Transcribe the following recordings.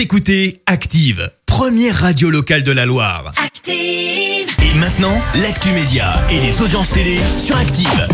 Vous écoutez Active, première radio locale de la Loire. Active. Et maintenant, l'actu média et les audiences télé sur Active.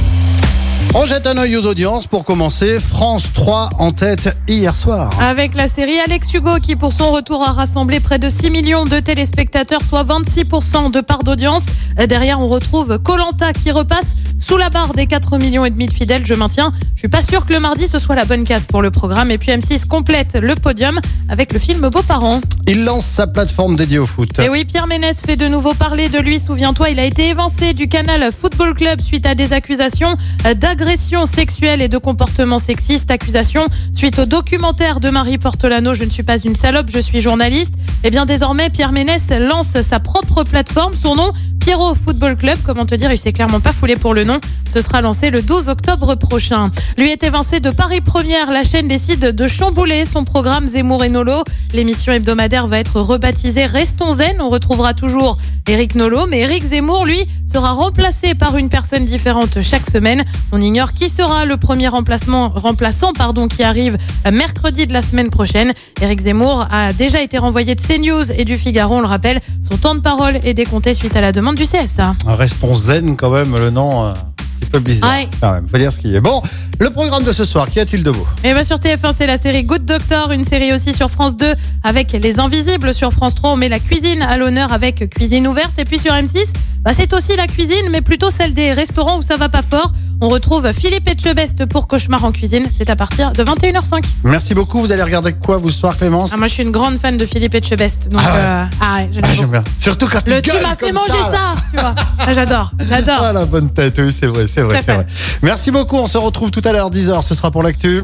On jette un œil aux audiences pour commencer. France 3 en tête hier soir. Avec la série Alex Hugo qui pour son retour a rassemblé près de 6 millions de téléspectateurs, soit 26% de part d'audience. Derrière on retrouve Colanta qui repasse sous la barre des 4 millions et demi de fidèles. Je maintiens, je suis pas sûr que le mardi ce soit la bonne case pour le programme. Et puis M6 complète le podium avec le film Beaux-parents. Il lance sa plateforme dédiée au foot. Et oui, Pierre Ménès fait de nouveau parler de lui. Souviens-toi, il a été évincé du canal Football Club suite à des accusations d'agression sexuelle et de comportement sexiste. Accusations suite au documentaire de Marie Portolano. Je ne suis pas une salope, je suis journaliste. Et bien désormais, Pierre Ménès lance sa propre plateforme. Son nom, Pierrot Football Club. Comment te dire, il s'est clairement pas foulé pour le nom. Ce sera lancé le 12 octobre prochain. Lui est évincé de Paris Première. La chaîne décide de chambouler son programme Zemmour et Nolo. L'émission hebdomadaire va être rebaptisée Restons Zen. On retrouvera toujours Eric Nolo, mais Eric Zemmour, lui, sera remplacé par une personne différente chaque semaine. Ignore qui sera le premier remplacement, remplaçant pardon, qui arrive mercredi de la semaine prochaine. Eric Zemmour a déjà été renvoyé de CNews et du Figaro, on le rappelle. Son temps de parole est décompté suite à la demande du CSA. Restons zen quand même, le nom euh, un petit peu bizarre. Ouais. Quand même, faut dire ce qui est. Bon, le programme de ce soir, qu'y a-t-il de beau? Et bah sur TF1, c'est la série Good Doctor, une série aussi sur France 2 avec Les Invisibles. Sur France 3, on met la cuisine à l'honneur avec Cuisine ouverte. Et puis sur M6, bah, c'est aussi la cuisine, mais plutôt celle des restaurants où ça va pas fort. On retrouve Philippe Etchebest pour Cauchemar en cuisine. C'est à partir de 21h05. Merci beaucoup. Vous allez regarder quoi vous ce soir, Clémence? Ah, moi, je suis une grande fan de Philippe Etchebest. Donc, Ah ouais. euh, ah ouais, Ah, j'aime bien. Surtout quand Le tu m'as fait manger ça, tu vois. J'adore, j'adore. Ah, la bonne tête, oui, c'est vrai, c'est vrai, à vrai. Merci beaucoup. On se retrouve tout à l'heure, 10h. Ce sera pour l'actu.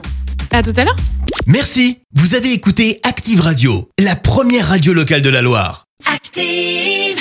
À tout à l'heure. Merci. Vous avez écouté Active Radio, la première radio locale de la Loire. Active.